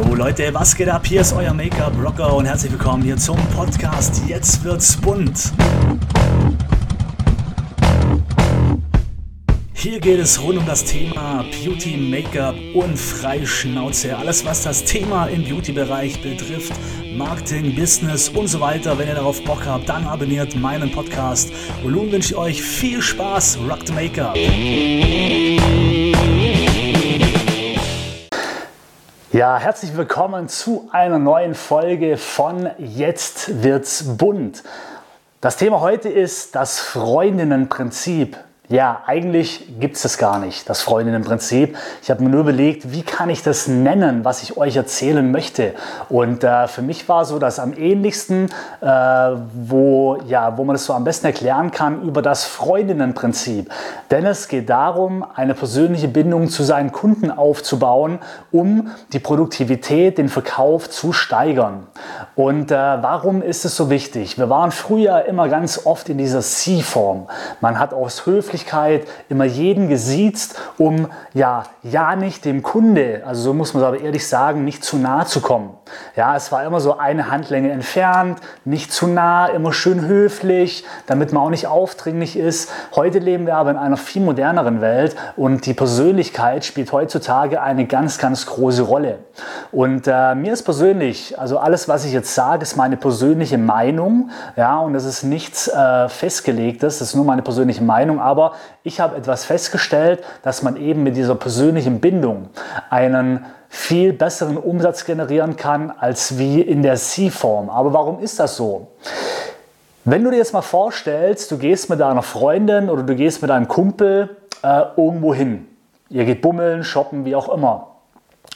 Yo Leute, was geht ab? Hier ist euer Make-up-Rocker und herzlich willkommen hier zum Podcast Jetzt wird's bunt. Hier geht es rund um das Thema Beauty, Make-up und Freischnauze. Alles, was das Thema im Beauty-Bereich betrifft, Marketing, Business und so weiter. Wenn ihr darauf Bock habt, dann abonniert meinen Podcast. Und nun wünsche ich euch viel Spaß. Rock the Make-up. Ja, herzlich willkommen zu einer neuen Folge von Jetzt wird's bunt. Das Thema heute ist das Freundinnenprinzip. Ja, eigentlich gibt es das gar nicht, das Freundinnenprinzip. Ich habe mir nur überlegt, wie kann ich das nennen, was ich euch erzählen möchte. Und äh, für mich war so das am ähnlichsten, äh, wo, ja, wo man das so am besten erklären kann, über das Freundinnenprinzip. Denn es geht darum, eine persönliche Bindung zu seinen Kunden aufzubauen, um die Produktivität, den Verkauf zu steigern. Und äh, warum ist es so wichtig? Wir waren früher immer ganz oft in dieser C-Form. Man hat aus Höflichkeit Höflichkeit immer jeden gesiezt, um ja, ja nicht dem Kunde, also so muss man es aber ehrlich sagen, nicht zu nahe zu kommen. Ja, es war immer so eine Handlänge entfernt, nicht zu nah, immer schön höflich, damit man auch nicht aufdringlich ist. Heute leben wir aber in einer viel moderneren Welt und die Persönlichkeit spielt heutzutage eine ganz, ganz große Rolle. Und äh, mir ist persönlich, also alles, was ich jetzt sage, ist meine persönliche Meinung, ja, und das ist nichts äh, festgelegtes, das ist nur meine persönliche Meinung, aber ich habe etwas festgestellt, dass man eben mit dieser persönlichen Bindung einen viel besseren Umsatz generieren kann als wie in der C-Form. Aber warum ist das so? Wenn du dir jetzt mal vorstellst, du gehst mit deiner Freundin oder du gehst mit deinem Kumpel äh, irgendwo hin. Ihr geht bummeln, shoppen, wie auch immer.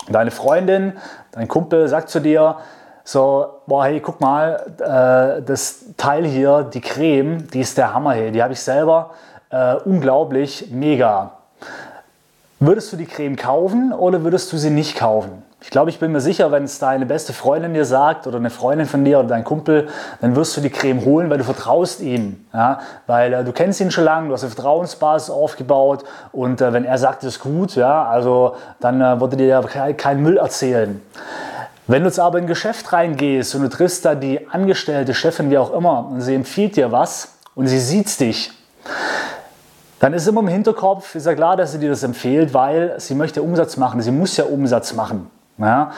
Deine Freundin, dein Kumpel sagt zu dir, so, boah, hey, guck mal, äh, das Teil hier, die Creme, die ist der Hammer, hey, die habe ich selber äh, unglaublich, mega. Würdest du die Creme kaufen oder würdest du sie nicht kaufen? Ich glaube, ich bin mir sicher, wenn es deine beste Freundin dir sagt oder eine Freundin von dir oder dein Kumpel, dann wirst du die Creme holen, weil du vertraust ihm. Ja? Weil äh, du kennst ihn schon lange, du hast eine Vertrauensbasis aufgebaut und äh, wenn er sagt, es ist gut, ja, also dann äh, würde dir ja kein Müll erzählen. Wenn du jetzt aber in ein Geschäft reingehst und du triffst da die angestellte Chefin, wie auch immer, und sie empfiehlt dir was und sie sieht dich, dann ist immer im Hinterkopf, ist ja klar, dass sie dir das empfiehlt, weil sie möchte Umsatz machen, sie muss ja Umsatz machen. Ja?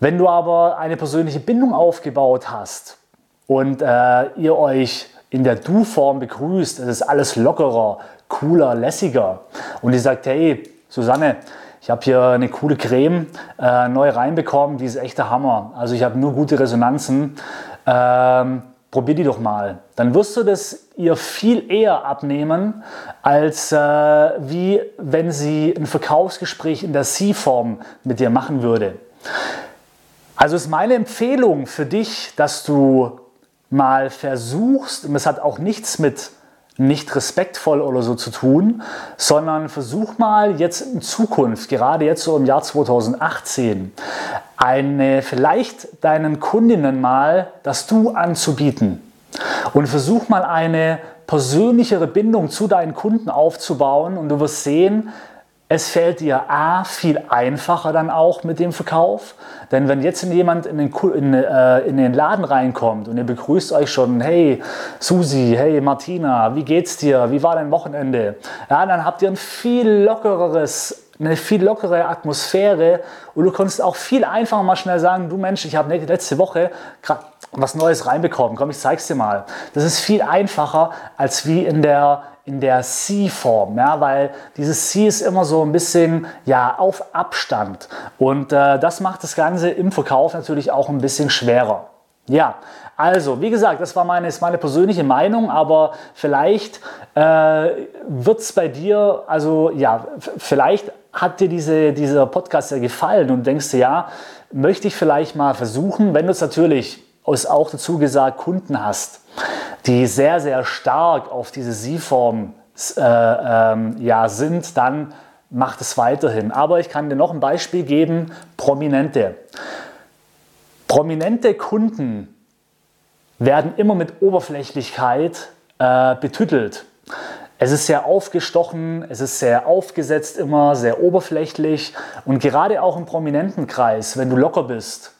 Wenn du aber eine persönliche Bindung aufgebaut hast und äh, ihr euch in der Du-Form begrüßt, es ist alles lockerer, cooler, lässiger und die sagt, hey, Susanne, ich habe hier eine coole Creme äh, neu reinbekommen, die ist echt der Hammer. Also ich habe nur gute Resonanzen. Ähm, probier die doch mal. Dann wirst du das ihr viel eher abnehmen, als äh, wie wenn sie ein Verkaufsgespräch in der C-Form mit dir machen würde. Also ist meine Empfehlung für dich, dass du mal versuchst, und das hat auch nichts mit nicht respektvoll oder so zu tun, sondern versuch mal jetzt in Zukunft, gerade jetzt so im Jahr 2018, eine, vielleicht deinen Kundinnen mal das Du anzubieten. Und versuch mal eine persönlichere Bindung zu deinen Kunden aufzubauen und du wirst sehen, es fällt dir A viel einfacher dann auch mit dem Verkauf, denn wenn jetzt jemand in den, in, äh, in den Laden reinkommt und ihr begrüßt euch schon, hey Susi, hey Martina, wie geht's dir, wie war dein Wochenende? Ja, dann habt ihr ein viel lockereres eine viel lockere Atmosphäre und du kannst auch viel einfacher mal schnell sagen, du Mensch, ich habe letzte Woche gerade was Neues reinbekommen, komm, ich zeig's dir mal. Das ist viel einfacher als wie in der in der C-Form, ja, weil dieses C ist immer so ein bisschen ja, auf Abstand und äh, das macht das Ganze im Verkauf natürlich auch ein bisschen schwerer. Ja, also wie gesagt, das war meine, ist meine persönliche Meinung, aber vielleicht äh, wird es bei dir, also ja, vielleicht hat dir diese, dieser Podcast ja gefallen und denkst du, ja, möchte ich vielleicht mal versuchen, wenn du es natürlich ist auch dazu gesagt Kunden hast, die sehr, sehr stark auf diese Sie-Form äh, ähm, ja, sind, dann macht es weiterhin. Aber ich kann dir noch ein Beispiel geben, Prominente. Prominente Kunden werden immer mit Oberflächlichkeit äh, betüttelt. Es ist sehr aufgestochen, es ist sehr aufgesetzt immer, sehr oberflächlich und gerade auch im Prominentenkreis, wenn du locker bist,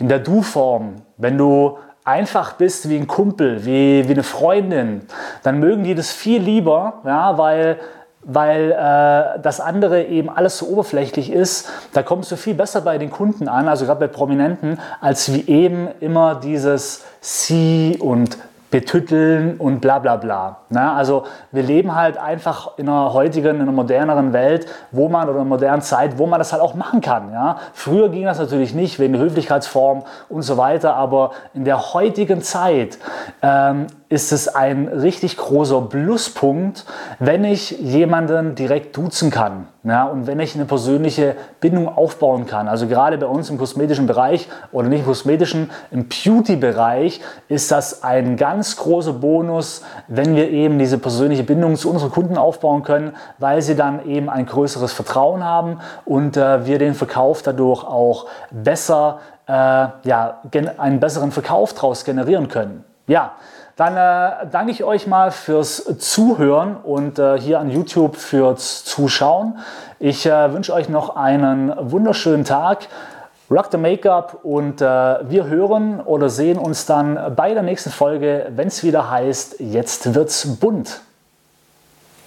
in der Du-Form, wenn du einfach bist wie ein Kumpel, wie, wie eine Freundin, dann mögen die das viel lieber, ja, weil weil äh, das andere eben alles so oberflächlich ist, da kommst du viel besser bei den Kunden an, also gerade bei Prominenten, als wie eben immer dieses Sie und betütteln und bla bla bla. Na, also wir leben halt einfach in einer heutigen, in einer moderneren Welt, wo man oder in einer modernen Zeit, wo man das halt auch machen kann. Ja? Früher ging das natürlich nicht wegen der Höflichkeitsform und so weiter, aber in der heutigen Zeit ähm, ist es ein richtig großer Pluspunkt, wenn ich jemanden direkt duzen kann ja, und wenn ich eine persönliche Bindung aufbauen kann. Also gerade bei uns im kosmetischen Bereich oder nicht im kosmetischen, im Beauty-Bereich ist das ein ganz großer Bonus, wenn wir eben diese persönliche Bindung zu unseren Kunden aufbauen können, weil sie dann eben ein größeres Vertrauen haben und äh, wir den Verkauf dadurch auch besser, äh, ja, einen besseren Verkauf daraus generieren können. Ja, dann äh, danke ich euch mal fürs Zuhören und äh, hier an YouTube fürs Zuschauen. Ich äh, wünsche euch noch einen wunderschönen Tag. Rock the Make-up und äh, wir hören oder sehen uns dann bei der nächsten Folge, wenn es wieder heißt, jetzt wird's bunt.